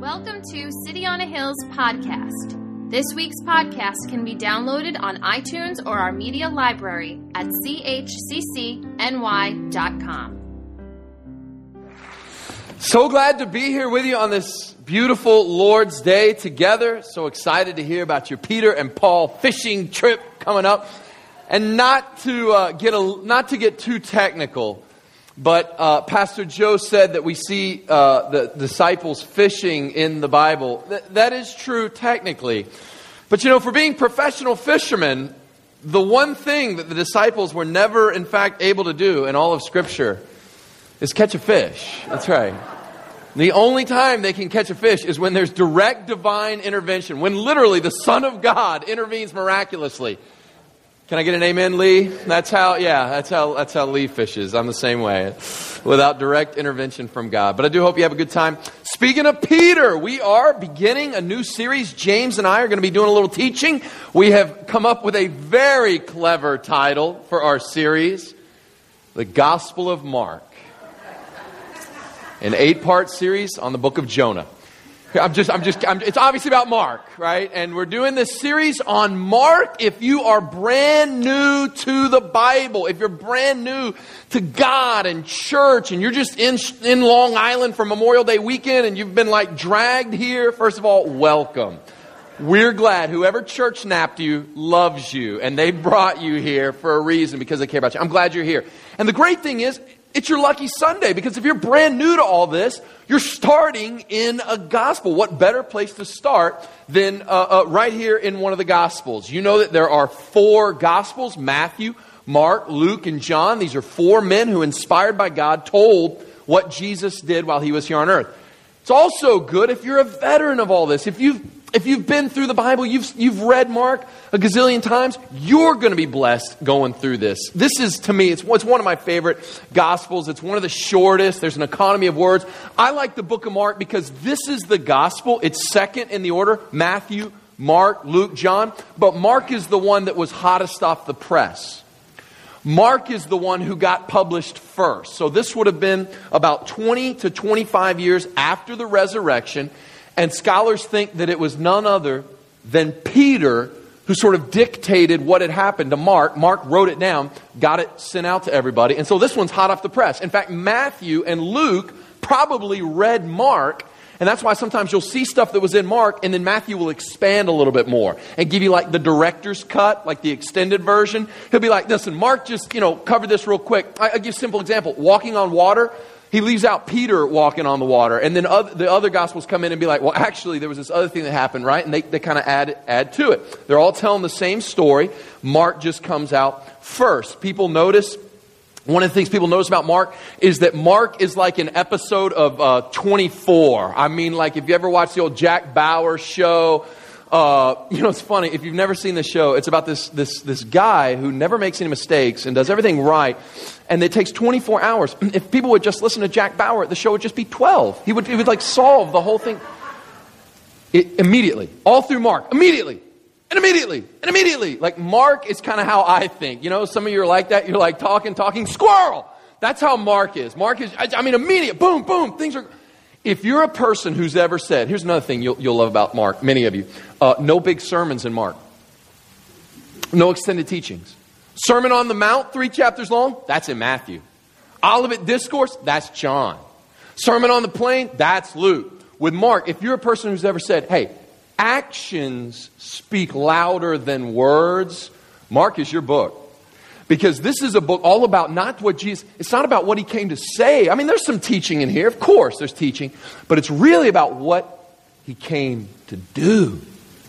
Welcome to City on a Hill's podcast. This week's podcast can be downloaded on iTunes or our media library at chccny.com. So glad to be here with you on this beautiful Lord's Day together. So excited to hear about your Peter and Paul fishing trip coming up. And not to uh, get a, not to get too technical, but uh, Pastor Joe said that we see uh, the disciples fishing in the Bible. Th- that is true technically. But you know, for being professional fishermen, the one thing that the disciples were never, in fact, able to do in all of Scripture is catch a fish. That's right. The only time they can catch a fish is when there's direct divine intervention, when literally the Son of God intervenes miraculously. Can I get an amen, Lee? That's how, yeah, that's how, that's how Lee fishes. I'm the same way, without direct intervention from God. But I do hope you have a good time. Speaking of Peter, we are beginning a new series. James and I are going to be doing a little teaching. We have come up with a very clever title for our series The Gospel of Mark, an eight part series on the book of Jonah. I'm just, I'm just, I'm, it's obviously about Mark, right? And we're doing this series on Mark. If you are brand new to the Bible, if you're brand new to God and church, and you're just in, in Long Island for Memorial Day weekend and you've been like dragged here, first of all, welcome. We're glad whoever church napped you loves you and they brought you here for a reason because they care about you. I'm glad you're here. And the great thing is, it's your lucky Sunday because if you're brand new to all this, you're starting in a gospel. What better place to start than uh, uh, right here in one of the gospels? You know that there are four gospels Matthew, Mark, Luke, and John. These are four men who, inspired by God, told what Jesus did while he was here on earth. It's also good if you're a veteran of all this. If you've if you've been through the Bible, you've, you've read Mark a gazillion times, you're going to be blessed going through this. This is, to me, it's, it's one of my favorite Gospels. It's one of the shortest. There's an economy of words. I like the book of Mark because this is the Gospel. It's second in the order Matthew, Mark, Luke, John. But Mark is the one that was hottest off the press. Mark is the one who got published first. So this would have been about 20 to 25 years after the resurrection. And scholars think that it was none other than Peter who sort of dictated what had happened to Mark. Mark wrote it down, got it sent out to everybody. And so this one's hot off the press. In fact, Matthew and Luke probably read Mark. And that's why sometimes you'll see stuff that was in Mark, and then Matthew will expand a little bit more and give you like the director's cut, like the extended version. He'll be like, listen, Mark just, you know, covered this real quick. I, will give a simple example. Walking on water, he leaves out Peter walking on the water. And then other, the other gospels come in and be like, well, actually, there was this other thing that happened, right? And they, they kind of add, add to it. They're all telling the same story. Mark just comes out first. People notice, one of the things people notice about Mark is that Mark is like an episode of uh, 24. I mean, like if you ever watch the old Jack Bauer show, uh, you know, it's funny. If you've never seen the show, it's about this, this, this guy who never makes any mistakes and does everything right. And it takes 24 hours. If people would just listen to Jack Bauer, the show would just be 12. He would, he would like solve the whole thing it, immediately. All through Mark. Immediately. And immediately. And immediately. Like Mark is kind of how I think. You know, some of you are like that. You're like talking, talking, squirrel. That's how Mark is. Mark is, I, I mean, immediate. Boom, boom. Things are. If you're a person who's ever said, here's another thing you'll, you'll love about Mark, many of you uh, no big sermons in Mark, no extended teachings. Sermon on the Mount, three chapters long, that's in Matthew. Olivet Discourse, that's John. Sermon on the Plain, that's Luke. With Mark, if you're a person who's ever said, hey, actions speak louder than words, Mark is your book. Because this is a book all about not what Jesus, it's not about what he came to say. I mean, there's some teaching in here. Of course, there's teaching. But it's really about what he came to do.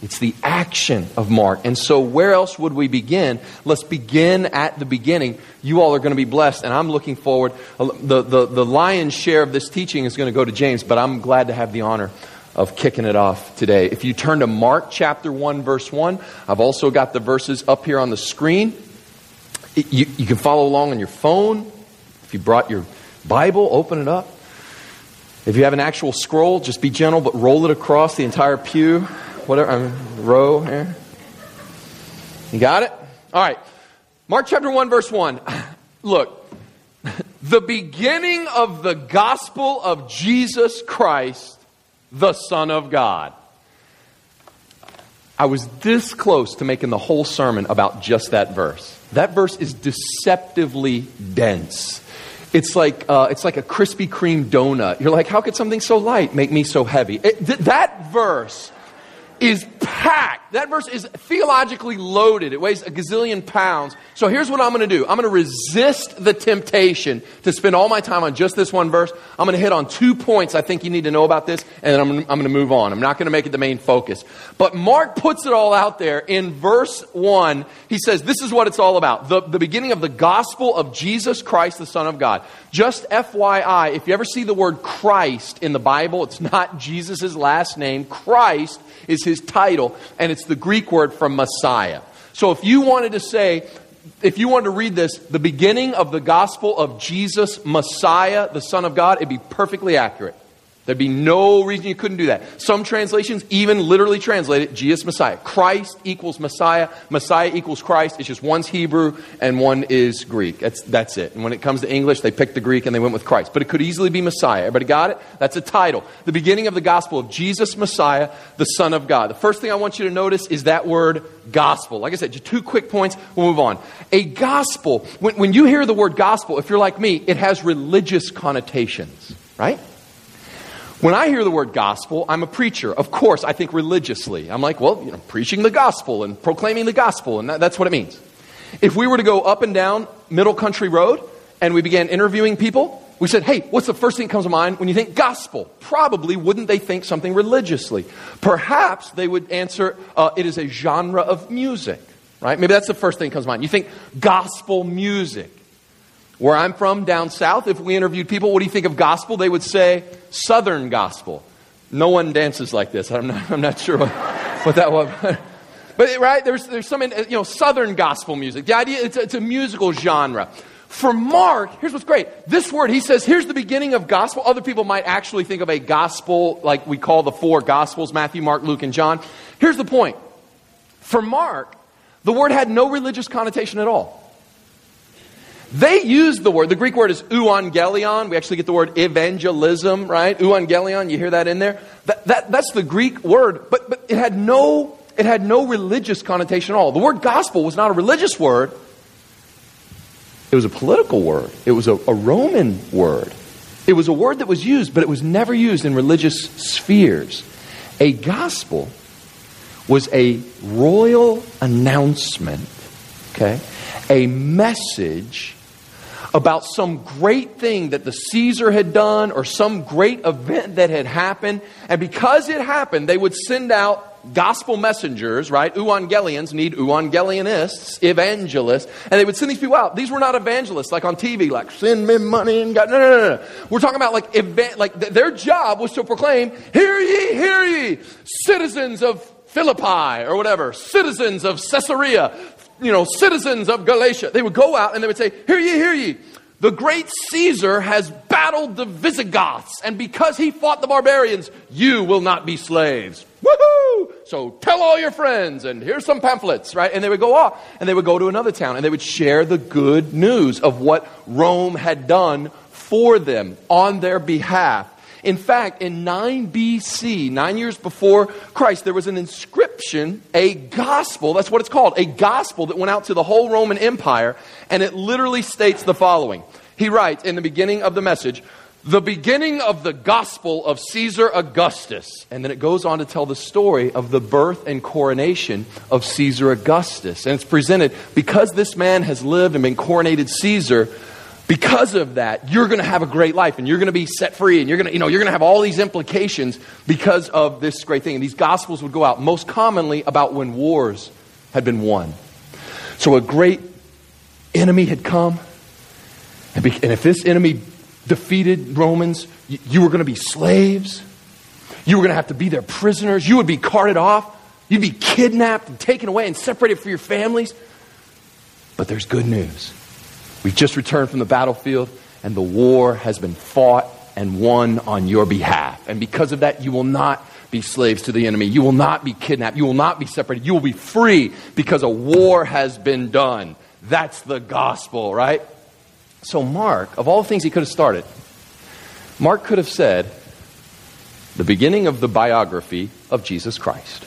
It's the action of Mark. And so, where else would we begin? Let's begin at the beginning. You all are going to be blessed, and I'm looking forward. Uh, the, the, the lion's share of this teaching is going to go to James, but I'm glad to have the honor of kicking it off today. If you turn to Mark chapter 1, verse 1, I've also got the verses up here on the screen. You, you can follow along on your phone. If you brought your Bible, open it up. If you have an actual scroll, just be gentle, but roll it across the entire pew, whatever, mean, row here. You got it? All right. Mark chapter 1, verse 1. Look, the beginning of the gospel of Jesus Christ the Son of God. I was this close to making the whole sermon about just that verse. That verse is deceptively dense. It's like, uh, it's like a Krispy Kreme donut. You're like, how could something so light make me so heavy? It, th- that verse is packed. That verse is theologically loaded. It weighs a gazillion pounds. So here's what I'm going to do I'm going to resist the temptation to spend all my time on just this one verse. I'm going to hit on two points I think you need to know about this, and then I'm, I'm going to move on. I'm not going to make it the main focus. But Mark puts it all out there in verse 1. He says, This is what it's all about the, the beginning of the gospel of Jesus Christ, the Son of God. Just FYI, if you ever see the word Christ in the Bible, it's not Jesus' last name. Christ is his title, and it's the Greek word from Messiah. So if you wanted to say, if you wanted to read this, the beginning of the gospel of Jesus, Messiah, the Son of God, it'd be perfectly accurate. There'd be no reason you couldn't do that. Some translations even literally translate it Jesus Messiah. Christ equals Messiah. Messiah equals Christ. It's just one's Hebrew and one is Greek. That's, that's it. And when it comes to English, they picked the Greek and they went with Christ. But it could easily be Messiah. Everybody got it? That's a title. The beginning of the gospel of Jesus Messiah, the Son of God. The first thing I want you to notice is that word gospel. Like I said, just two quick points. We'll move on. A gospel, when, when you hear the word gospel, if you're like me, it has religious connotations, right? When I hear the word gospel, I'm a preacher. Of course, I think religiously. I'm like, well, you know, preaching the gospel and proclaiming the gospel, and that, that's what it means. If we were to go up and down Middle Country Road and we began interviewing people, we said, hey, what's the first thing that comes to mind when you think gospel? Probably wouldn't they think something religiously? Perhaps they would answer, uh, it is a genre of music, right? Maybe that's the first thing that comes to mind. You think gospel music. Where I'm from, down south, if we interviewed people, what do you think of gospel? They would say Southern gospel. No one dances like this. I'm not, I'm not sure what, what that was. But, right, there's, there's some, you know, Southern gospel music. The idea, it's it's a musical genre. For Mark, here's what's great. This word, he says, here's the beginning of gospel. Other people might actually think of a gospel like we call the four gospels Matthew, Mark, Luke, and John. Here's the point. For Mark, the word had no religious connotation at all. They use the word, the Greek word is euangelion. We actually get the word evangelism, right? Euangelion, you hear that in there? That, that, that's the Greek word, but, but it, had no, it had no religious connotation at all. The word gospel was not a religious word, it was a political word, it was a, a Roman word. It was a word that was used, but it was never used in religious spheres. A gospel was a royal announcement, okay? A message about some great thing that the Caesar had done or some great event that had happened. And because it happened, they would send out gospel messengers, right? Evangelians need evangelionists, evangelists, and they would send these people out. These were not evangelists like on TV, like send me money and God. No, no, no, no. We're talking about like event, like th- their job was to proclaim, "Hear ye, hear ye, citizens of Philippi or whatever, citizens of Caesarea, you know, citizens of Galatia. They would go out and they would say, Hear ye, hear ye. The great Caesar has battled the Visigoths, and because he fought the barbarians, you will not be slaves. Woohoo! So tell all your friends, and here's some pamphlets, right? And they would go off, and they would go to another town, and they would share the good news of what Rome had done for them on their behalf. In fact, in 9 BC, nine years before Christ, there was an inscription, a gospel, that's what it's called, a gospel that went out to the whole Roman Empire, and it literally states the following. He writes in the beginning of the message, the beginning of the gospel of Caesar Augustus. And then it goes on to tell the story of the birth and coronation of Caesar Augustus. And it's presented because this man has lived and been coronated Caesar, because of that, you're going to have a great life and you're going to be set free and you're going to, you know, you're going to have all these implications because of this great thing. And these gospels would go out most commonly about when wars had been won. So a great enemy had come. And, if this enemy defeated Romans, you were going to be slaves. You were going to have to be their prisoners. You would be carted off. You'd be kidnapped and taken away and separated from your families. But there's good news. We've just returned from the battlefield, and the war has been fought and won on your behalf. And because of that, you will not be slaves to the enemy. You will not be kidnapped. You will not be separated. You will be free because a war has been done. That's the gospel, right? So, Mark, of all things he could have started, Mark could have said, the beginning of the biography of Jesus Christ.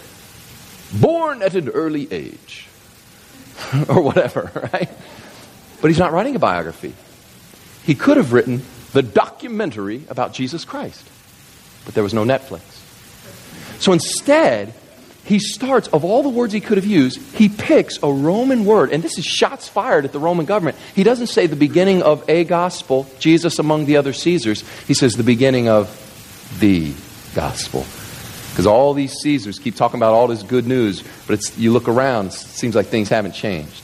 Born at an early age, or whatever, right? But he's not writing a biography. He could have written the documentary about Jesus Christ, but there was no Netflix. So instead, he starts, of all the words he could have used, he picks a Roman word, and this is shots fired at the Roman government. He doesn't say the beginning of a gospel, Jesus among the other Caesars. He says the beginning of the gospel. Because all these Caesars keep talking about all this good news, but you look around, it seems like things haven't changed.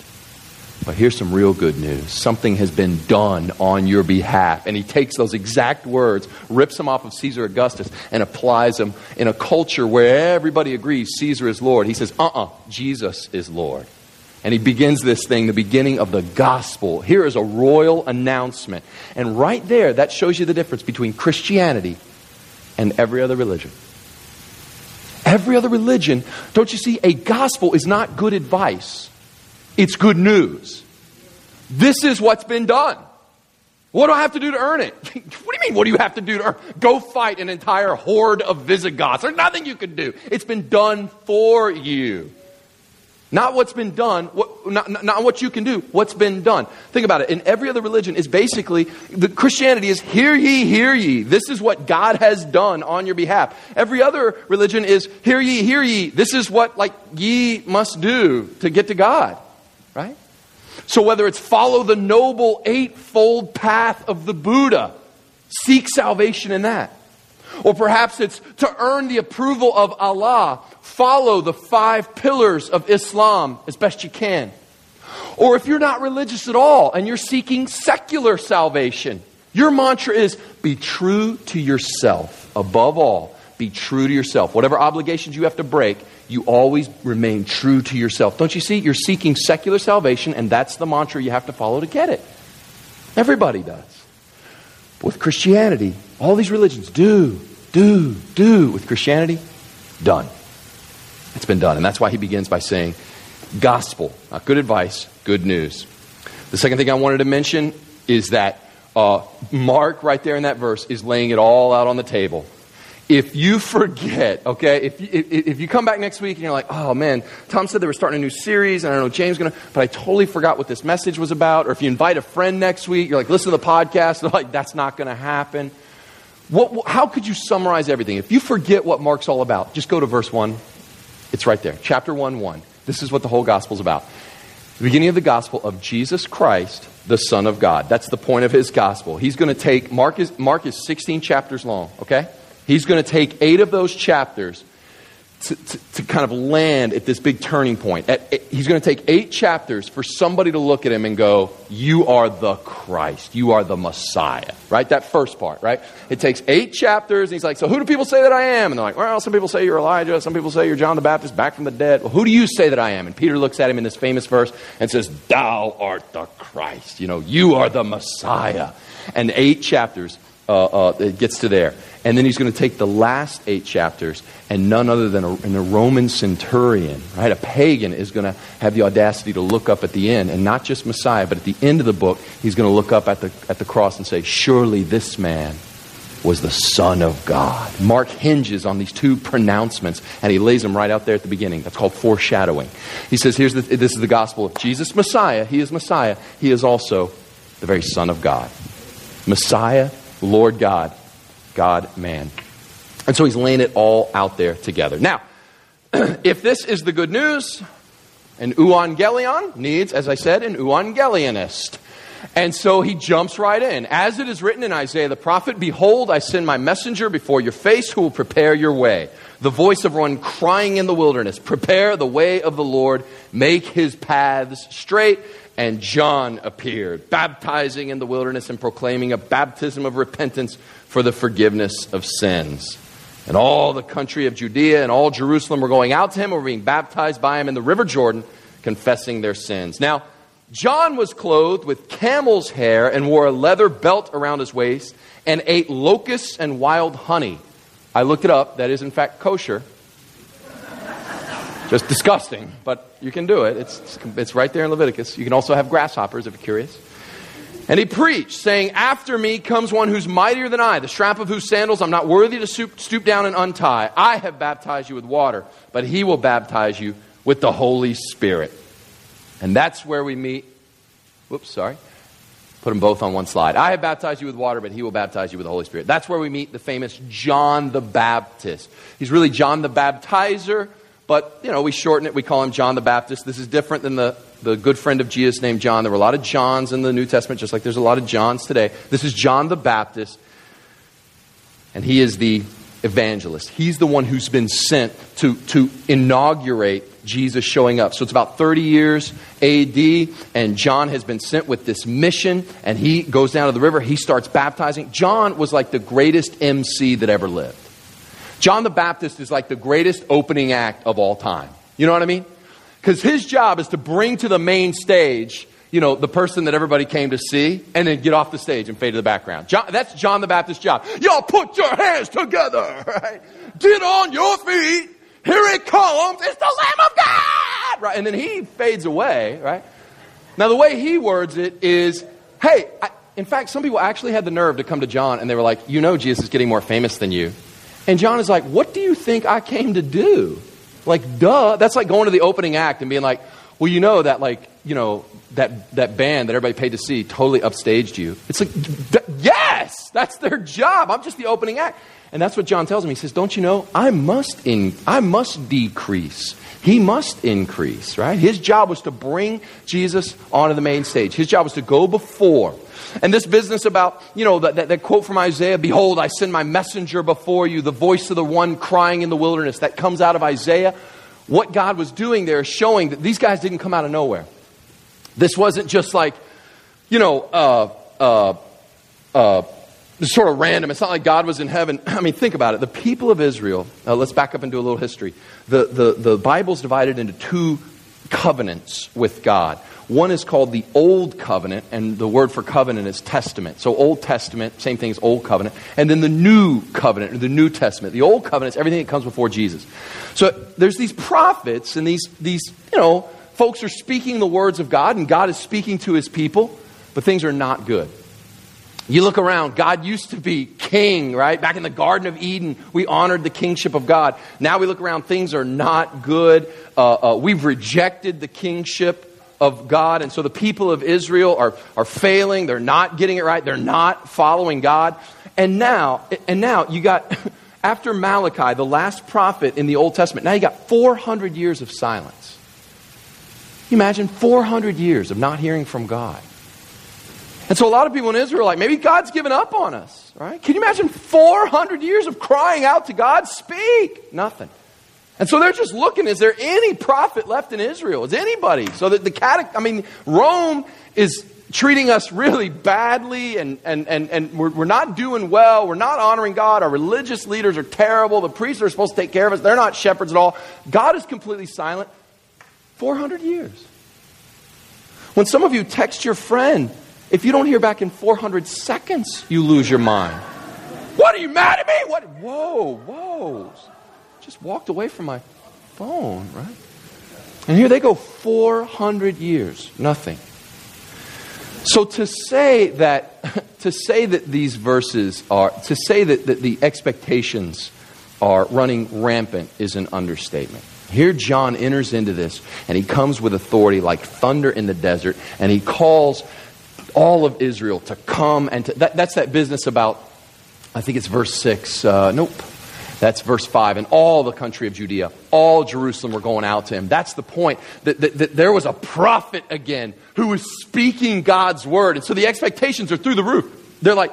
But here's some real good news. Something has been done on your behalf. And he takes those exact words, rips them off of Caesar Augustus, and applies them in a culture where everybody agrees Caesar is Lord. He says, uh uh-uh, uh, Jesus is Lord. And he begins this thing, the beginning of the gospel. Here is a royal announcement. And right there, that shows you the difference between Christianity and every other religion. Every other religion, don't you see, a gospel is not good advice, it's good news. This is what's been done. What do I have to do to earn it? what do you mean, what do you have to do to earn? Go fight an entire horde of Visigoths. There's nothing you can do. It's been done for you. Not what's been done, what, not, not what you can do, what's been done. Think about it. In every other religion is basically, the Christianity is, hear ye, hear ye. This is what God has done on your behalf. Every other religion is, hear ye, hear ye. This is what, like, ye must do to get to God. So whether it's follow the noble eightfold path of the Buddha, seek salvation in that. Or perhaps it's to earn the approval of Allah, follow the five pillars of Islam as best you can. Or if you're not religious at all and you're seeking secular salvation, your mantra is be true to yourself. Above all, be true to yourself. Whatever obligations you have to break, you always remain true to yourself. Don't you see? You're seeking secular salvation, and that's the mantra you have to follow to get it. Everybody does. But with Christianity, all these religions do, do, do. With Christianity, done. It's been done. And that's why he begins by saying, gospel, not good advice, good news. The second thing I wanted to mention is that uh, Mark, right there in that verse, is laying it all out on the table. If you forget, okay, if you, if, if you come back next week and you're like, oh man, Tom said they were starting a new series, and I don't know James gonna, but I totally forgot what this message was about. Or if you invite a friend next week, you're like, listen to the podcast, they're like, that's not gonna happen. What, how could you summarize everything? If you forget what Mark's all about, just go to verse 1 it's right there. Chapter 1 1. This is what the whole gospel is about. The beginning of the gospel of Jesus Christ, the Son of God. That's the point of his gospel. He's going to take, Mark is, Mark is 16 chapters long, okay? He's going to take eight of those chapters to, to, to, kind of land at this big turning point. At, at, he's going to take eight chapters for somebody to look at him and go, You are the Christ. You are the Messiah. Right? That first part, right? It takes eight chapters, and he's like, So who do people say that I am? And they're like, Well, some people say you're Elijah. Some people say you're John the Baptist back from the dead. Well, who do you say that I am? And Peter looks at him in this famous verse and says, Thou art the Christ. You know, you are the Messiah. And eight chapters, uh, uh, it gets to there. And then he's going to take the last eight chapters, and none other than a, a, Roman centurion, right? A pagan is going to have the audacity to look up at the end, and not just Messiah, but at the end of the book, he's going to look up at the, at the cross and say, Surely this man was the Son of God. Mark hinges on these two pronouncements, and he lays them right out there at the beginning. That's called foreshadowing. He says, Here's the, This is the gospel of Jesus, Messiah. He is Messiah. He is also the very Son of God. Messiah, Lord God God man. And so he's laying it all out there together. Now, if this is the good news, an euangelion needs, as I said, an euangelionist. And so he jumps right in. As it is written in Isaiah the prophet, Behold, I send my messenger before your face who will prepare your way. The voice of one crying in the wilderness, Prepare the way of the Lord, make his paths straight. And John appeared, baptizing in the wilderness and proclaiming a baptism of repentance for the forgiveness of sins. And all the country of Judea and all Jerusalem were going out to him, were being baptized by him in the river Jordan, confessing their sins. Now, John was clothed with camel's hair and wore a leather belt around his waist and ate locusts and wild honey. I looked it up. That is, in fact, kosher. Just disgusting, but you can do it. It's, it's right there in Leviticus. You can also have grasshoppers if you're curious. And he preached, saying, After me comes one who's mightier than I, the strap of whose sandals I'm not worthy to stoop down and untie. I have baptized you with water, but he will baptize you with the Holy Spirit. And that's where we meet. Whoops, sorry. Put them both on one slide. I have baptized you with water, but he will baptize you with the Holy Spirit. That's where we meet the famous John the Baptist. He's really John the Baptizer, but, you know, we shorten it. We call him John the Baptist. This is different than the the good friend of Jesus named John. There were a lot of Johns in the New Testament, just like there's a lot of Johns today. This is John the Baptist, and he is the evangelist. He's the one who's been sent to, to inaugurate Jesus showing up. So it's about 30 years AD, and John has been sent with this mission, and he goes down to the river. He starts baptizing. John was like the greatest MC that ever lived. John the Baptist is like the greatest opening act of all time. You know what I mean? Because his job is to bring to the main stage, you know, the person that everybody came to see, and then get off the stage and fade to the background. John, that's John the Baptist's job. Y'all put your hands together, right? Get on your feet. Here it comes. It's the Lamb of God, right? And then he fades away, right? Now, the way he words it is, hey, I, in fact, some people actually had the nerve to come to John and they were like, you know, Jesus is getting more famous than you. And John is like, what do you think I came to do? Like, duh. That's like going to the opening act and being like, well, you know that, like, you know, that, that band that everybody paid to see totally upstaged you. It's like, yes, that's their job. I'm just the opening act. And that's what John tells me. He says, don't you know, I must, in, I must decrease. He must increase, right? His job was to bring Jesus onto the main stage. His job was to go before and this business about, you know, that, that, that, quote from Isaiah, Behold, I send my messenger before you, the voice of the one crying in the wilderness, that comes out of Isaiah. What God was doing there is showing that these guys didn't come out of nowhere. This wasn't just like, you know, uh, uh, uh, sort of random. It's not like God was in heaven. I mean, think about it. The people of Israel, uh, let's back up and do a little history. The, the, the Bible's divided into two covenants with God. One is called the Old Covenant, and the word for covenant is testament. So, Old Testament, same thing as Old Covenant. And then the New Covenant, or the New Testament. The Old Covenant is everything that comes before Jesus. So, there's these prophets, and these, these you know, folks are speaking the words of God, and God is speaking to his people, but things are not good. You look around, God used to be king, right? Back in the Garden of Eden, we honored the kingship of God. Now we look around, things are not good. Uh, uh, we've rejected the kingship of God. And so the people of Israel are, are failing. They're not getting it right. They're not following God. And now, and now you got, after Malachi, the last prophet in the Old Testament, now you got 400 years of silence. you imagine 400 years of not hearing from God. And so a lot of people in Israel are like, maybe God's given up on us, right? Can you imagine 400 years of crying out to God? Speak. Nothing. And so they're just looking, is there any prophet left in Israel? Is anybody? So that the catech, I mean, Rome is treating us really badly and, and, and, and we're, we're not doing well. We're not honoring God. Our religious leaders are terrible. The priests are supposed to take care of us. They're not shepherds at all. God is completely silent. 400 years. When some of you text your friend, if you don't hear back in 400 seconds, you lose your mind. What are you mad at me? What? Whoa, whoa just walked away from my phone, right? And here they go 400 years, nothing. So to say that to say that these verses are to say that, that the expectations are running rampant is an understatement. Here John enters into this and he comes with authority like thunder in the desert and he calls all of Israel to come and to, that, that's that business about I think it's verse 6. Uh, nope. That's verse 5. And all the country of Judea, all Jerusalem were going out to him. That's the point. That, that, that, there was a prophet again who was speaking God's word. And so the expectations are through the roof. They're like,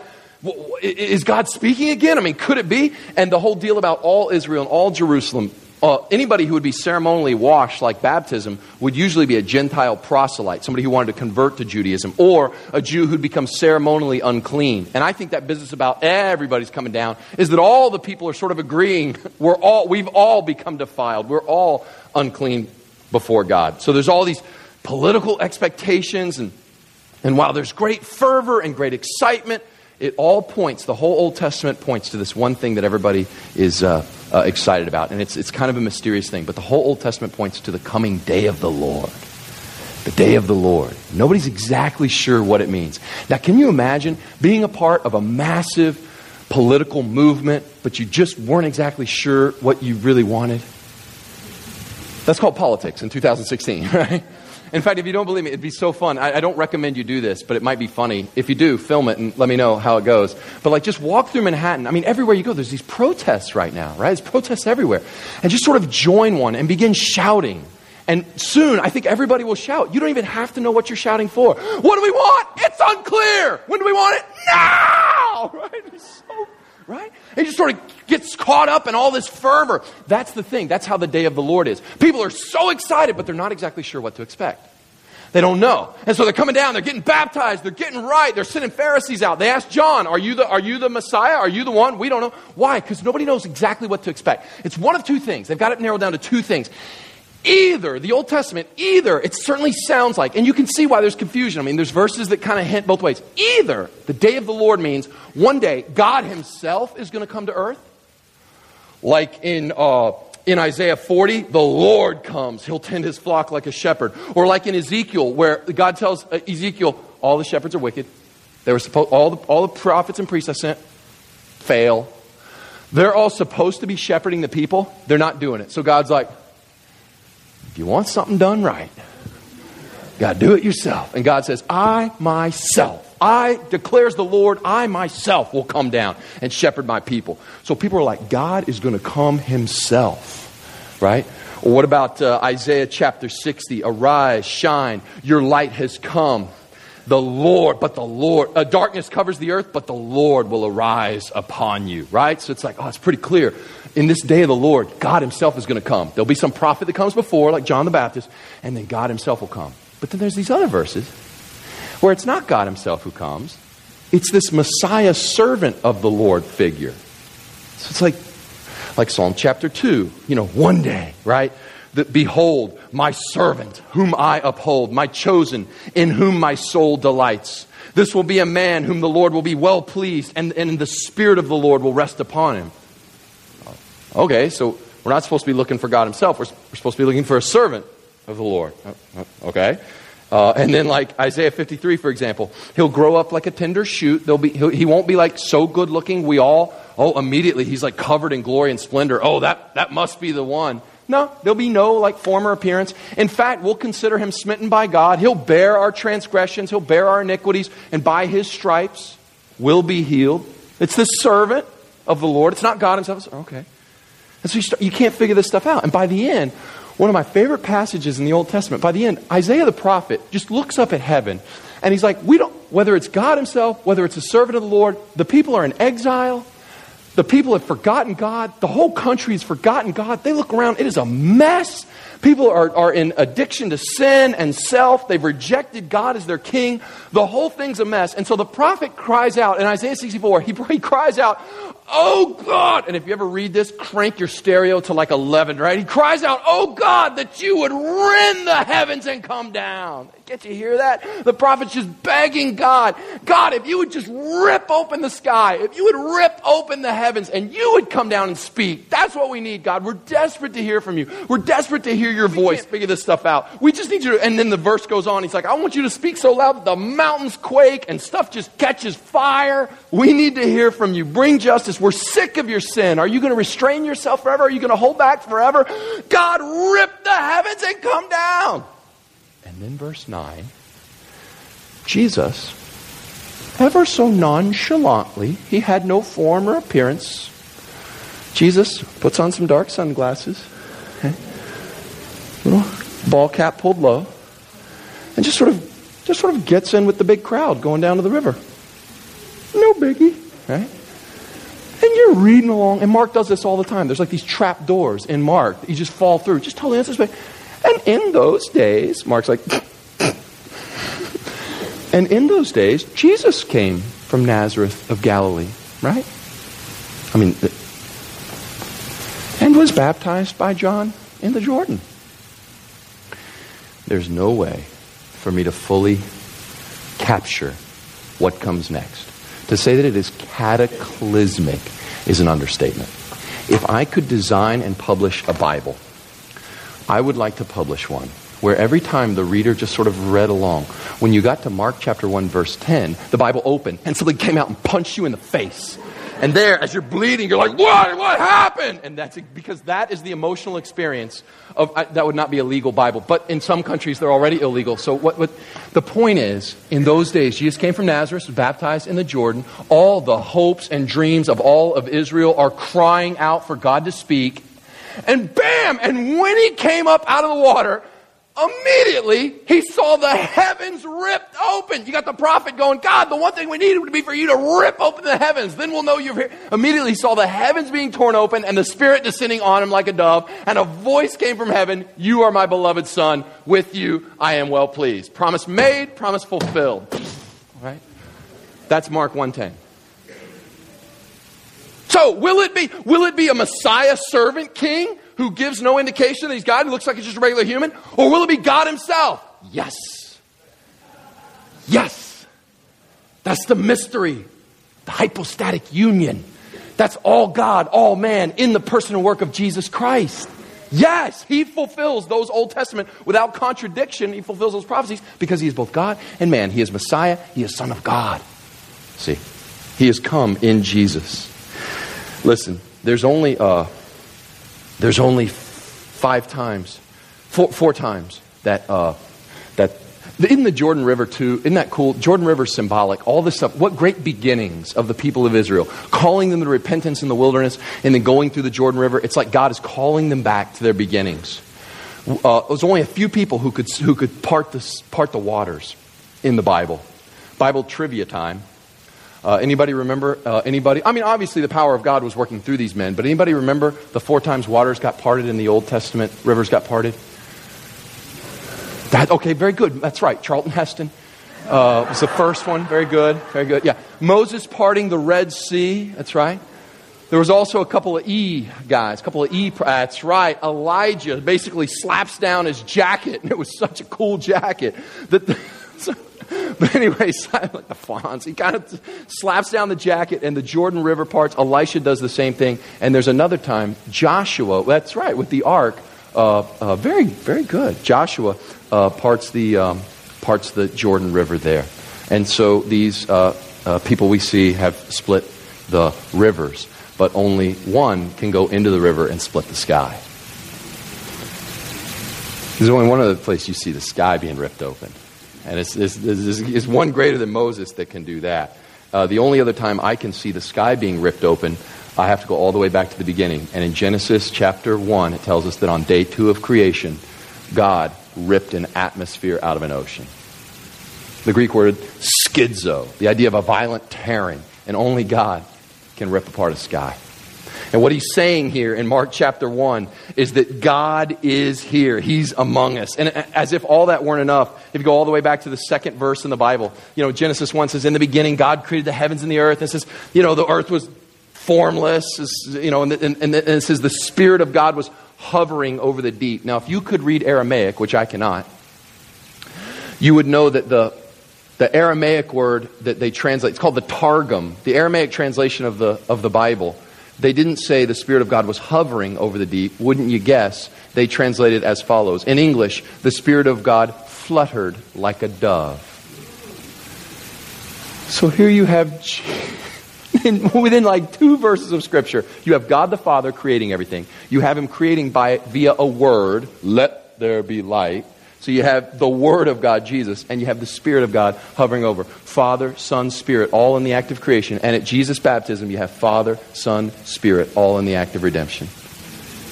is God speaking again? I mean, could it be? And the whole deal about all Israel and all Jerusalem uh, anybody who would be ceremonially washed, like baptism, would usually be a Gentile proselyte, somebody who wanted to convert to Judaism, or a Jew who'd become ceremonially unclean. And I think that business about everybody's coming down is that all the people are sort of agreeing we're all, we've all become defiled. We're all unclean before God. So there's all these political expectations, and, and while there's great fervor and great excitement, it all points, the whole Old Testament points to this one thing that everybody is uh, uh, excited about. And it's, it's kind of a mysterious thing, but the whole Old Testament points to the coming day of the Lord. The day of the Lord. Nobody's exactly sure what it means. Now, can you imagine being a part of a massive political movement, but you just weren't exactly sure what you really wanted? That's called politics in 2016, right? In fact, if you don't believe me, it'd be so fun. I, I, don't recommend you do this, but it might be funny. If you do, film it and let me know how it goes. But like, just walk through Manhattan. I mean, everywhere you go, there's these protests right now, right? There's protests everywhere. And just sort of join one and begin shouting. And soon, I think everybody will shout. You don't even have to know what you're shouting for. What do we want? It's unclear. When do we want it? Now! Right? It's so right? He just sort of gets caught up in all this fervor. That's the thing. That's how the day of the Lord is. People are so excited, but they're not exactly sure what to expect. They don't know. And so they're coming down, they're getting baptized, they're getting right, they're sending Pharisees out. They ask John, Are you the, are you the Messiah? Are you the one? We don't know. Why? Because nobody knows exactly what to expect. It's one of two things. They've got it narrowed down to two things. Either, the Old Testament, either, it certainly sounds like, and you can see why there's confusion. I mean, there's verses that kind of hint both ways. Either the day of the Lord means one day God Himself is going to come to earth, like in, uh, in Isaiah 40, the Lord comes, He'll tend His flock like a shepherd. Or like in Ezekiel, where God tells uh, Ezekiel, all the shepherds are wicked. They were supposed, all the, all the prophets and priests I sent fail. They're all supposed to be shepherding the people. They're not doing it. So God's like, you want something done right, you got to do it yourself. And God says, I myself, I declares the Lord, I myself will come down and shepherd my people. So people are like, God is going to come himself, right? Or what about uh, Isaiah chapter 60? Arise, shine, your light has come. The Lord, but the Lord, uh, darkness covers the earth, but the Lord will arise upon you, right? So it's like, oh, it's pretty clear in this day of the Lord, God Himself is going to come. There'll be some prophet that comes before, like John the Baptist, and then God Himself will come. But then there's these other verses where it's not God Himself who comes, it's this Messiah servant of the Lord figure. So it's like, like Psalm chapter 2, you know, one day, right? That behold, my servant, whom I uphold, my chosen, in whom my soul delights. This will be a man whom the Lord will be well pleased, and, and the Spirit of the Lord will rest upon him. Okay, so we're not supposed to be looking for God Himself. We're, we're supposed to be looking for a servant of the Lord. Uh, uh, okay? Uh, and then, like Isaiah 53, for example, he'll grow up like a tender shoot. There'll be, he won't be like so good looking. We all, oh, immediately he's like covered in glory and splendor. Oh, that, that must be the one. No, there'll be no like former appearance. In fact, we'll consider him smitten by God. He'll bear our transgressions, he'll bear our iniquities, and by his stripes we'll be healed. It's the servant of the Lord. It's not God himself. Okay. And so you, start, you can't figure this stuff out. And by the end, one of my favorite passages in the Old Testament, by the end, Isaiah the prophet just looks up at heaven and he's like, we don't, whether it's God himself, whether it's a servant of the Lord, the people are in exile. The people have forgotten God. The whole country has forgotten God. They look around, it is a mess. People are, are in addiction to sin and self. They've rejected God as their king. The whole thing's a mess. And so the prophet cries out in Isaiah 64, he, he cries out, Oh God! And if you ever read this, crank your stereo to like 11, right? He cries out, Oh God, that you would rend the heavens and come down. Get you hear that? The prophet's just begging God, God, if you would just rip open the sky, if you would rip open the heavens and you would come down and speak. That's what we need, God. We're desperate to hear from you. We're desperate to hear your voice. Figure this stuff out. We just need you to, and then the verse goes on. He's like, I want you to speak so loud that the mountains quake and stuff just catches fire. We need to hear from you. Bring justice. We're sick of your sin. Are you going to restrain yourself forever? Are you going to hold back forever? God, rip the heavens and come down. And then verse 9 Jesus, ever so nonchalantly, he had no form or appearance. Jesus puts on some dark sunglasses, okay? little ball cap pulled low, and just sort of just sort of gets in with the big crowd going down to the river. Biggie, right? And you're reading along, and Mark does this all the time. There's like these trap doors in Mark. You just fall through. Just totally anticipate. And in those days, Mark's like, and in those days, Jesus came from Nazareth of Galilee, right? I mean, and was baptized by John in the Jordan. There's no way for me to fully capture what comes next. To say that it is cataclysmic is an understatement. If I could design and publish a Bible, I would like to publish one where every time the reader just sort of read along. When you got to Mark chapter 1, verse 10, the Bible opened and something came out and punched you in the face. And there, as you're bleeding, you're like, what? What happened? And that's because that is the emotional experience of, uh, that would not be a legal Bible. But in some countries, they're already illegal. So what, what, the point is, in those days, Jesus came from Nazareth, was baptized in the Jordan. All the hopes and dreams of all of Israel are crying out for God to speak. And bam! And when he came up out of the water, Immediately, he saw the heavens ripped open. You got the prophet going, God, the one thing we needed would be for you to rip open the heavens. Then we'll know you're here. Immediately, he saw the heavens being torn open and the Spirit descending on him like a dove. And a voice came from heaven You are my beloved Son. With you, I am well pleased. Promise made, promise fulfilled. Right? That's Mark 110. So, will it be, will it be a Messiah servant king who gives no indication that he's God, who looks like he's just a regular human? Or will it be God himself? Yes. Yes. That's the mystery, the hypostatic union. That's all God, all man in the person and work of Jesus Christ. Yes, he fulfills those Old Testament without contradiction. He fulfills those prophecies because he is both God and man. He is Messiah, he is Son of God. See, he has come in Jesus. Listen, there's only uh, there's only five times, four, four times that, uh, that in the Jordan River, too, isn't that cool? Jordan River symbolic, all this stuff. What great beginnings of the people of Israel, calling them to repentance in the wilderness and then going through the Jordan River. It's like God is calling them back to their beginnings. Uh, there's only a few people who could, who could part, the, part the waters in the Bible. Bible trivia time. Uh, anybody remember? Uh, anybody? I mean, obviously the power of God was working through these men, but anybody remember the four times waters got parted in the Old Testament, rivers got parted? That okay, very good. That's right. Charlton Heston uh, was the first one. Very good, very good. Yeah, Moses parting the Red Sea. That's right. There was also a couple of E guys, a couple of E. That's right. Elijah basically slaps down his jacket, and it was such a cool jacket that. But anyway, the Fonz, he kind of slaps down the jacket and the Jordan River parts. Elisha does the same thing. And there's another time, Joshua, that's right, with the ark, uh, uh, very, very good. Joshua uh, parts, the, um, parts the Jordan River there. And so these uh, uh, people we see have split the rivers, but only one can go into the river and split the sky. There's only one other place you see the sky being ripped open. And it's, it's, it's, it's one greater than Moses that can do that. Uh, the only other time I can see the sky being ripped open, I have to go all the way back to the beginning. And in Genesis chapter 1, it tells us that on day two of creation, God ripped an atmosphere out of an ocean. The Greek word schizo, the idea of a violent tearing, and only God can rip apart a sky. And what he's saying here in Mark chapter 1 is that God is here. He's among us. And as if all that weren't enough, if you go all the way back to the second verse in the Bible, you know, Genesis 1 says, In the beginning, God created the heavens and the earth. And it says, you know, the earth was formless, you know, and, and, and it says the Spirit of God was hovering over the deep. Now, if you could read Aramaic, which I cannot, you would know that the, the Aramaic word that they translate, it's called the Targum, the Aramaic translation of the, of the Bible they didn't say the Spirit of God was hovering over the deep. Wouldn't you guess? They translated as follows. In English, the Spirit of God fluttered like a dove. So here you have, within like two verses of Scripture, you have God the Father creating everything. You have Him creating by via a word, let there be light. So you have the Word of God, Jesus, and you have the Spirit of God hovering over. Father, Son, Spirit, all in the act of creation. And at Jesus' baptism, you have Father, Son, Spirit, all in the act of redemption.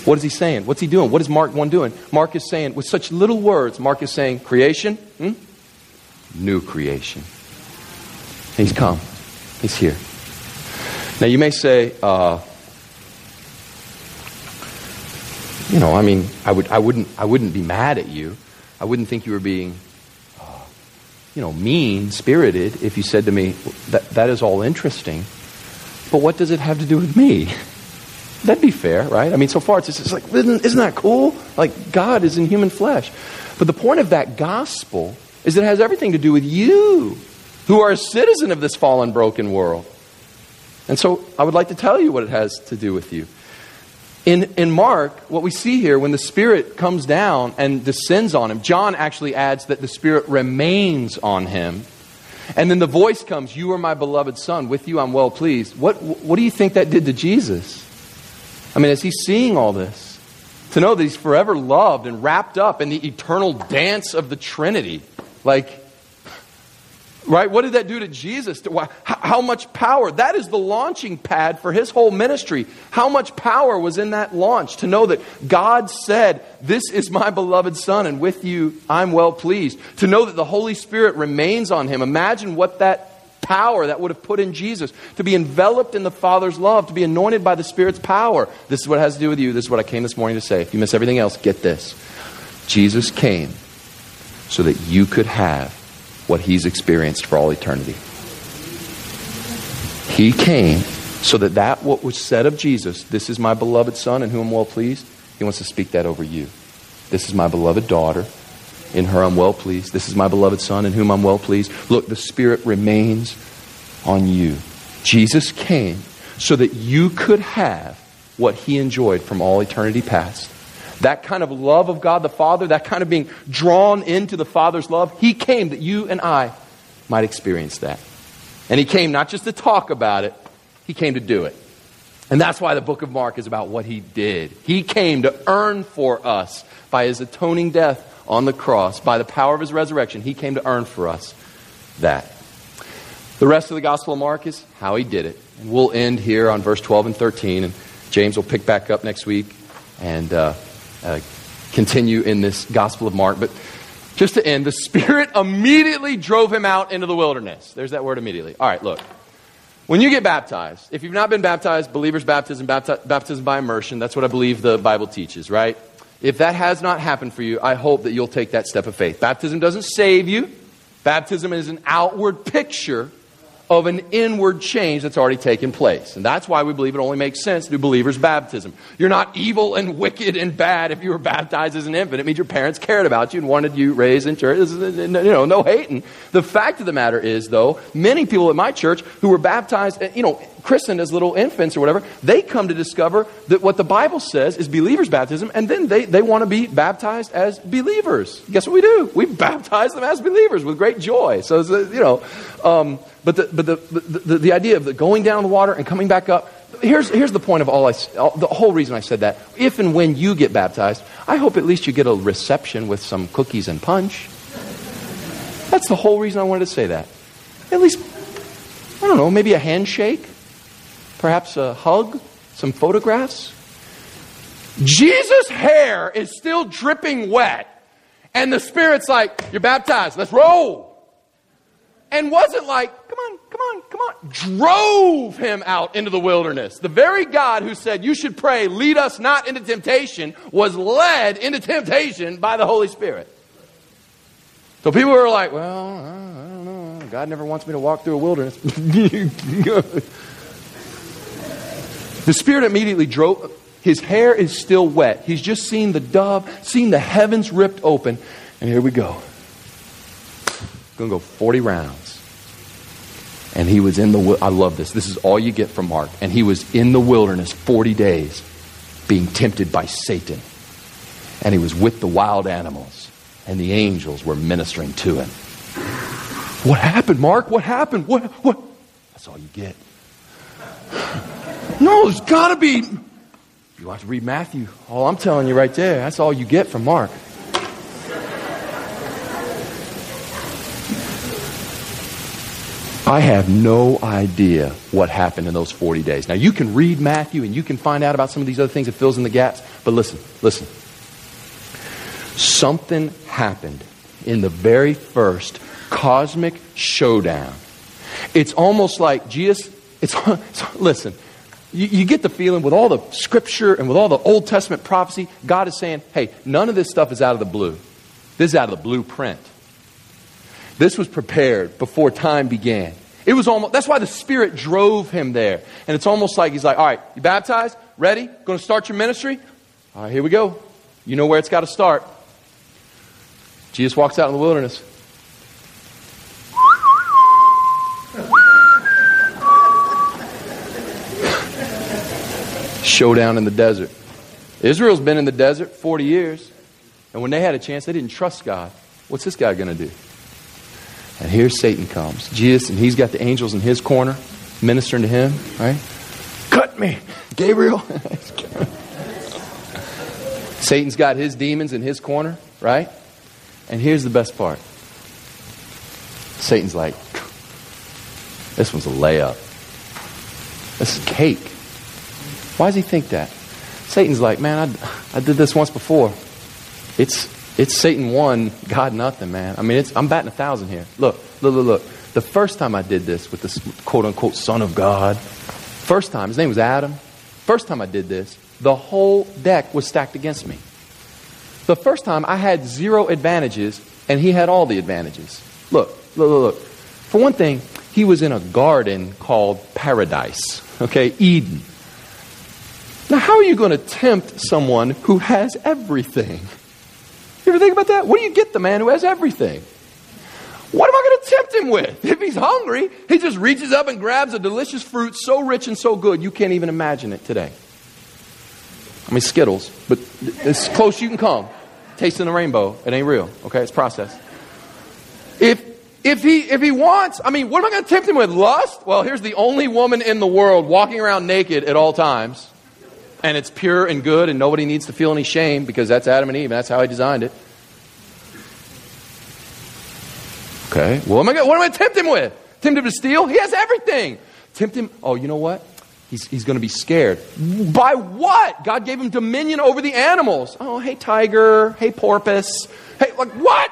What is he saying? What's he doing? What is Mark 1 doing? Mark is saying, with such little words, Mark is saying, creation, hmm? new creation. He's come. He's here. Now you may say, uh, you know, I mean, I, would, I, wouldn't, I wouldn't be mad at you I wouldn't think you were being, uh, you know, mean spirited if you said to me, that, that is all interesting, but what does it have to do with me? That'd be fair, right? I mean, so far it's just like, isn't, isn't that cool? Like, God is in human flesh. But the point of that gospel is that it has everything to do with you, who are a citizen of this fallen, broken world. And so I would like to tell you what it has to do with you. In, in Mark, what we see here, when the Spirit comes down and descends on him, John actually adds that the Spirit remains on him. And then the voice comes, You are my beloved Son. With you I'm well pleased. What, what do you think that did to Jesus? I mean, as he's seeing all this, to know that he's forever loved and wrapped up in the eternal dance of the Trinity. Like, Right? What did that do to Jesus? How much power? That is the launching pad for his whole ministry. How much power was in that launch to know that God said, This is my beloved Son, and with you I'm well pleased. To know that the Holy Spirit remains on him. Imagine what that power that would have put in Jesus. To be enveloped in the Father's love, to be anointed by the Spirit's power. This is what it has to do with you. This is what I came this morning to say. If you miss everything else, get this. Jesus came so that you could have what he's experienced for all eternity. He came so that that what was said of Jesus, this is my beloved son in whom I'm well pleased, he wants to speak that over you. This is my beloved daughter in her I'm well pleased. This is my beloved son in whom I'm well pleased. Look, the Spirit remains on you. Jesus came so that you could have what he enjoyed from all eternity past. That kind of love of God the Father, that kind of being drawn into the Father's love, He came that you and I might experience that. And He came not just to talk about it, He came to do it. And that's why the book of Mark is about what He did. He came to earn for us by His atoning death on the cross, by the power of His resurrection, He came to earn for us that. The rest of the Gospel of Mark is how He did it. And we'll end here on verse 12 and 13, and James will pick back up next week. And. Uh, uh, continue in this Gospel of Mark. But just to end, the Spirit immediately drove him out into the wilderness. There's that word immediately. All right, look. When you get baptized, if you've not been baptized, believer's baptism, bapti- baptism by immersion, that's what I believe the Bible teaches, right? If that has not happened for you, I hope that you'll take that step of faith. Baptism doesn't save you. Baptism is an outward picture of an inward change that's already taken place. And that's why we believe it only makes sense to do believers' baptism. You're not evil and wicked and bad if you were baptized as an infant. It means your parents cared about you and wanted you raised in church. Uh, uh, you know, no hating. The fact of the matter is, though, many people at my church who were baptized, uh, you know, christened as little infants or whatever, they come to discover that what the Bible says is believers' baptism, and then they, they want to be baptized as believers. Guess what we do? We baptize them as believers with great joy. So, you know, um, but, the, but the, the, the, idea of the going down the water and coming back up, here's, here's the point of all I, the whole reason I said that. If and when you get baptized, I hope at least you get a reception with some cookies and punch. That's the whole reason I wanted to say that. At least, I don't know, maybe a handshake, perhaps a hug, some photographs. Jesus' hair is still dripping wet, and the Spirit's like, You're baptized, let's roll and wasn't like, come on, come on, come on, drove him out into the wilderness. The very God who said, you should pray, lead us not into temptation, was led into temptation by the Holy Spirit. So people were like, well, I don't know. God never wants me to walk through a wilderness. the Spirit immediately drove. His hair is still wet. He's just seen the dove, seen the heavens ripped open. And here we go. Going to go 40 rounds. And he was in the, I love this. This is all you get from Mark. And he was in the wilderness 40 days being tempted by Satan. And he was with the wild animals. And the angels were ministering to him. What happened, Mark? What happened? What? What? That's all you get. No, there's got to be. You have to read Matthew. All I'm telling you right there, that's all you get from Mark. I have no idea what happened in those 40 days. Now, you can read Matthew and you can find out about some of these other things that fills in the gaps, but listen, listen. Something happened in the very first cosmic showdown. It's almost like Jesus, it's, listen, you, you, get the feeling with all the scripture and with all the Old Testament prophecy, God is saying, hey, none of this stuff is out of the blue. This is out of the blueprint. This was prepared before time began. It was almost, that's why the Spirit drove him there. And it's almost like he's like, all right, you baptized? Ready? Going to start your ministry? All right, here we go. You know where it's got to start. Jesus walks out in the wilderness. Showdown in the desert. Israel's been in the desert 40 years, and when they had a chance, they didn't trust God. What's this guy going to do? And here Satan comes. Jesus, and he's got the angels in his corner ministering to him, right? Cut me, Gabriel. Satan's got his demons in his corner, right? And here's the best part Satan's like, this one's a layup. This is cake. Why does he think that? Satan's like, man, I, I did this once before. It's, it's Satan one, God nothing, man. I mean, I'm batting a thousand here. Look, look, look, look. The first time I did this with this quote unquote son of God, first time, his name was Adam. First time I did this, the whole deck was stacked against me. The first time I had zero advantages and he had all the advantages. Look, look, look, look. For one thing, he was in a garden called paradise, okay, Eden. Now, how are you going to tempt someone who has everything? You ever think about that? What do you get the man who has everything? What am I going to tempt him with? If he's hungry, he just reaches up and grabs a delicious fruit so rich and so good you can't even imagine it today. I mean, Skittles, but as close you can come. Tasting the rainbow. It ain't real, okay? It's processed. If, if, he, if he wants, I mean, what am I going to tempt him with? Lust? Well, here's the only woman in the world walking around naked at all times. And it's pure and good, and nobody needs to feel any shame because that's Adam and Eve, and that's how he designed it. Okay, well, am I what am I tempt him with? Tempt him to steal? He has everything. Tempt him, oh, you know what? He's, he's going to be scared. By what? God gave him dominion over the animals. Oh, hey, tiger. Hey, porpoise. Hey, like, what?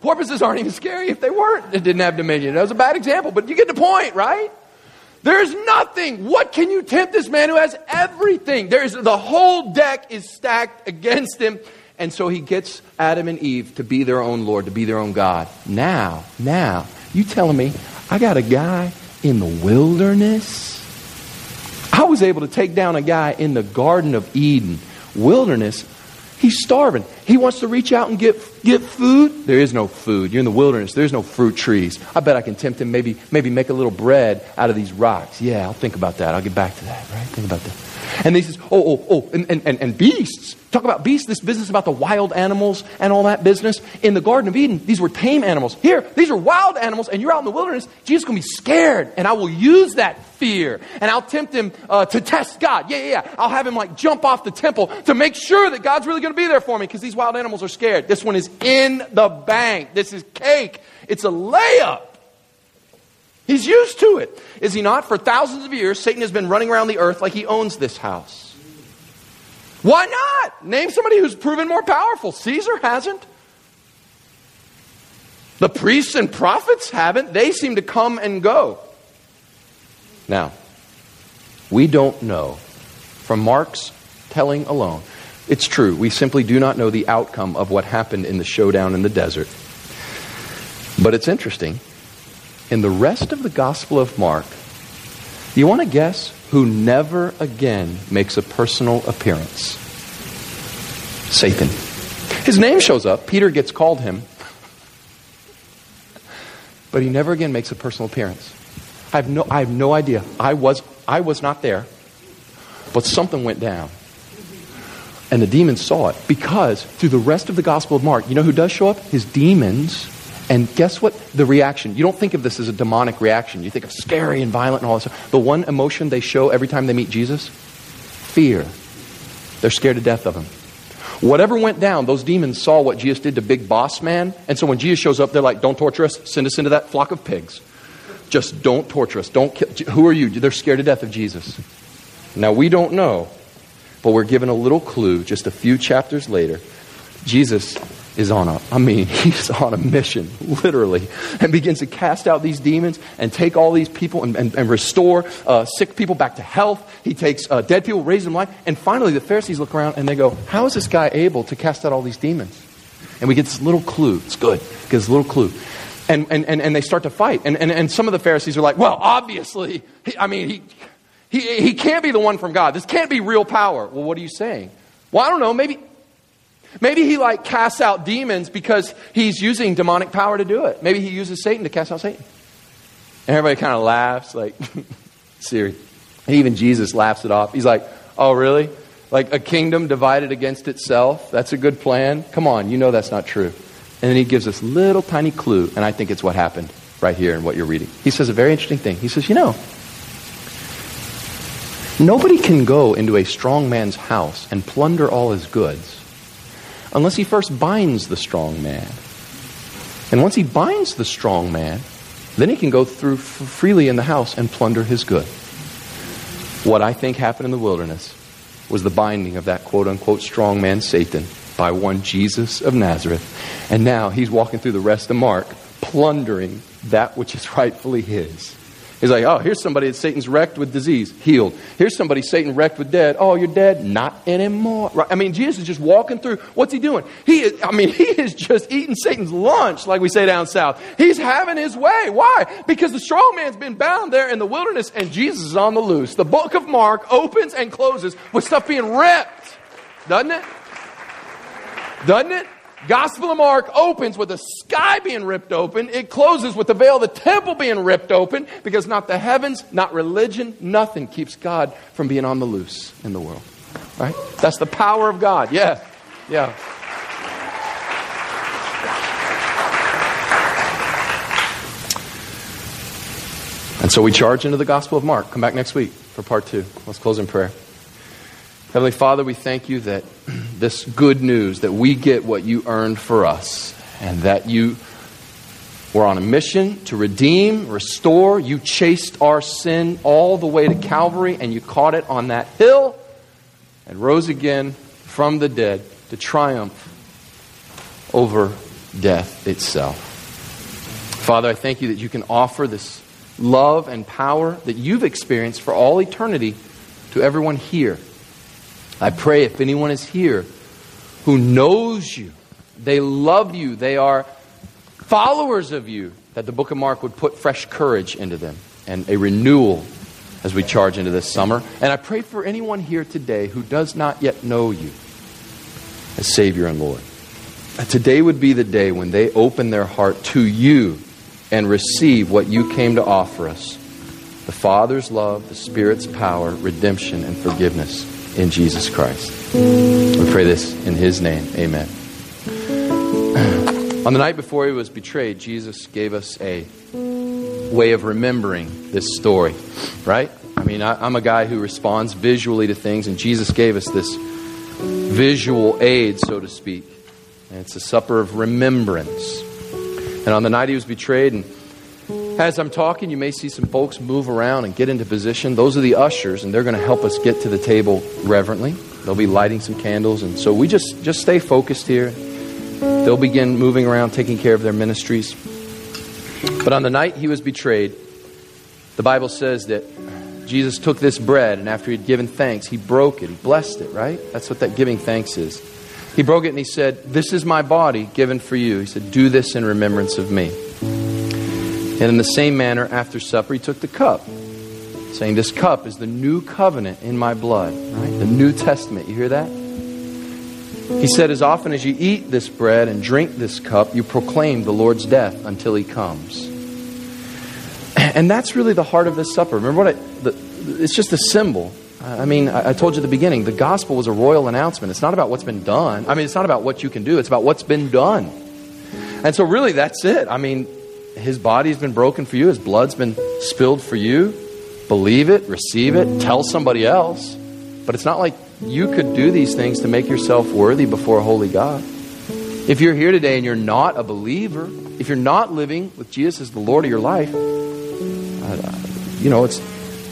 Porpoises aren't even scary if they weren't. It didn't have dominion. That was a bad example, but you get the point, right? There's nothing. What can you tempt this man who has everything? There's the whole deck is stacked against him. And so he gets Adam and Eve to be their own Lord, to be their own God. Now, now, you telling me I got a guy in the wilderness? I was able to take down a guy in the Garden of Eden, wilderness. He's starving. He wants to reach out and get, get food. There is no food. You're in the wilderness. There's no fruit trees. I bet I can tempt him, maybe, maybe make a little bread out of these rocks. Yeah, I'll think about that. I'll get back to that, right? Think about that. And he says, oh, oh, oh, and, and, and beasts. Talk about beasts, this business about the wild animals and all that business. In the Garden of Eden, these were tame animals. Here, these are wild animals, and you're out in the wilderness. Jesus is going to be scared, and I will use that fear, and I'll tempt him uh, to test God. Yeah, yeah, yeah. I'll have him like jump off the temple to make sure that God's really going to be there for me because these wild animals are scared. This one is in the bank. This is cake. It's a layup. He's used to it. Is he not? For thousands of years, Satan has been running around the earth like he owns this house. Why not? Name somebody who's proven more powerful. Caesar hasn't. The priests and prophets haven't. They seem to come and go. Now, we don't know from Mark's telling alone. It's true, we simply do not know the outcome of what happened in the showdown in the desert. But it's interesting. In the rest of the Gospel of Mark, you want to guess who never again makes a personal appearance? Satan. His name shows up. Peter gets called him. But he never again makes a personal appearance. I have no, I have no idea. I was, I was not there. But something went down. And the demons saw it because through the rest of the Gospel of Mark, you know who does show up? His demons and guess what? The reaction. You don't think of this as a demonic reaction. You think of scary and violent and all this. The one emotion they show every time they meet Jesus? Fear. They're scared to death of him. Whatever went down, those demons saw what Jesus did to Big Boss Man. And so when Jesus shows up, they're like, don't torture us. Send us into that flock of pigs. Just don't torture us. Don't kill. Who are you? They're scared to death of Jesus. Now, we don't know, but we're given a little clue just a few chapters later. Jesus is on a, I mean, he's on a mission, literally, and begins to cast out these demons and take all these people and, and, and restore uh, sick people back to health. He takes uh, dead people, raises them life. And finally, the Pharisees look around and they go, How is this guy able to cast out all these demons? And we get this little clue. It's good. Get this little clue. And, and, and, and they start to fight. And, and, and some of the Pharisees are like, Well, obviously, he, I mean, he, he, he can't be the one from God. This can't be real power. Well, what are you saying? Well, I don't know. Maybe, Maybe he like casts out demons because he's using demonic power to do it. Maybe he uses Satan to cast out Satan. And everybody kind of laughs, like, Siri. And even Jesus laughs it off. He's like, oh, really? Like a kingdom divided against itself. That's a good plan. Come on, you know that's not true. And then he gives this little tiny clue, and I think it's what happened right here in what you're reading. He says a very interesting thing. He says, You know, nobody can go into a strong man's house and plunder all his goods unless he first binds the strong man. And once he binds the strong man, then he can go through f- freely in the house and plunder his good. What I think happened in the wilderness was the binding of that quote unquote strong man, Satan, by one Jesus of Nazareth. And now he's walking through the rest of Mark, plundering that which is rightfully his. He's like, oh, here's somebody that Satan's wrecked with disease, healed. Here's somebody Satan wrecked with dead. Oh, you're dead? Not anymore. Right? I mean, Jesus is just walking through. What's he doing? He is, I mean, he is just eating Satan's lunch, like we say down south. He's having his way. Why? Because the strong man's been bound there in the wilderness and Jesus is on the loose. The book of Mark opens and closes with stuff being ripped. Doesn't it? Doesn't it? Gospel of Mark opens with the sky being ripped open. It closes with the veil of the temple being ripped open because not the heavens, not religion, nothing keeps God from being on the loose in the world. Right? That's the power of God. Yeah. Yeah. And so we charge into the Gospel of Mark. Come back next week for part two. Let's close in prayer. Heavenly Father, we thank you that this good news that we get what you earned for us and that you were on a mission to redeem, restore. You chased our sin all the way to Calvary and you caught it on that hill and rose again from the dead to triumph over death itself. Father, I thank you that you can offer this love and power that you've experienced for all eternity to everyone here. I pray if anyone is here who knows you, they love you, they are followers of you, that the book of Mark would put fresh courage into them and a renewal as we charge into this summer. And I pray for anyone here today who does not yet know you as Savior and Lord. Today would be the day when they open their heart to you and receive what you came to offer us the Father's love, the Spirit's power, redemption, and forgiveness in Jesus Christ. We pray this in His name. Amen. On the night before He was betrayed, Jesus gave us a way of remembering this story, right? I mean, I, am a guy who responds visually to things, and Jesus gave us this visual aid, so to speak. And it's a supper of remembrance. And on the night he was betrayed, and as I'm talking, you may see some folks move around and get into position. Those are the ushers, and they're going to help us get to the table reverently. They'll be lighting some candles, and so we just just stay focused here. They'll begin moving around, taking care of their ministries. But on the night he was betrayed, the Bible says that Jesus took this bread, and after he'd given thanks, he broke it. He blessed it, right? That's what that giving thanks is. He broke it and he said, This is my body given for you. He said, Do this in remembrance of me. And in the same manner, after supper, he took the cup, saying, This cup is the new covenant in my blood, right? The New Testament. You hear that? He said, As often as you eat this bread and drink this cup, you proclaim the Lord's death until he comes. And that's really the heart of this supper. Remember what I, the, it's just a symbol. I mean, I, I told you at the beginning, the gospel was a royal announcement. It's not about what's been done. I mean, it's not about what you can do, it's about what's been done. And so, really, that's it. I mean, his body's been broken for you, His blood's been spilled for you. Believe it, receive it, tell somebody else. But it's not like you could do these things to make yourself worthy before a holy God. If you're here today and you're not a believer, if you're not living with Jesus as the Lord of your life, uh, you know, it's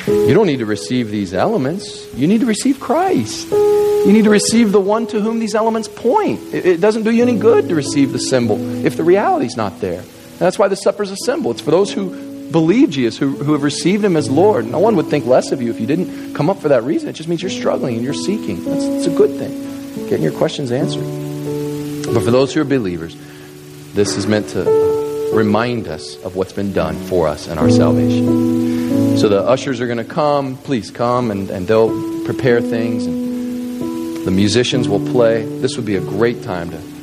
you don't need to receive these elements. You need to receive Christ. You need to receive the one to whom these elements point. It, it doesn't do you any good to receive the symbol if the reality's not there. And that's why the supper's a symbol. It's for those who believe Jesus, who, who have received him as Lord. No one would think less of you if you didn't come up for that reason. It just means you're struggling and you're seeking. That's, that's a good thing. Getting your questions answered. But for those who are believers, this is meant to remind us of what's been done for us and our salvation. So the ushers are going to come. Please come and, and they'll prepare things. And the musicians will play. This would be a great time to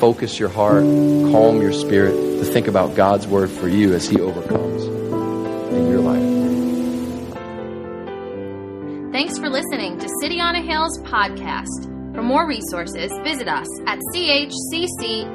focus your heart, calm your spirit, to think about God's word for you as He overcomes in your life. Thanks for listening to City on a Hill's Podcast. For more resources, visit us at chccny.com.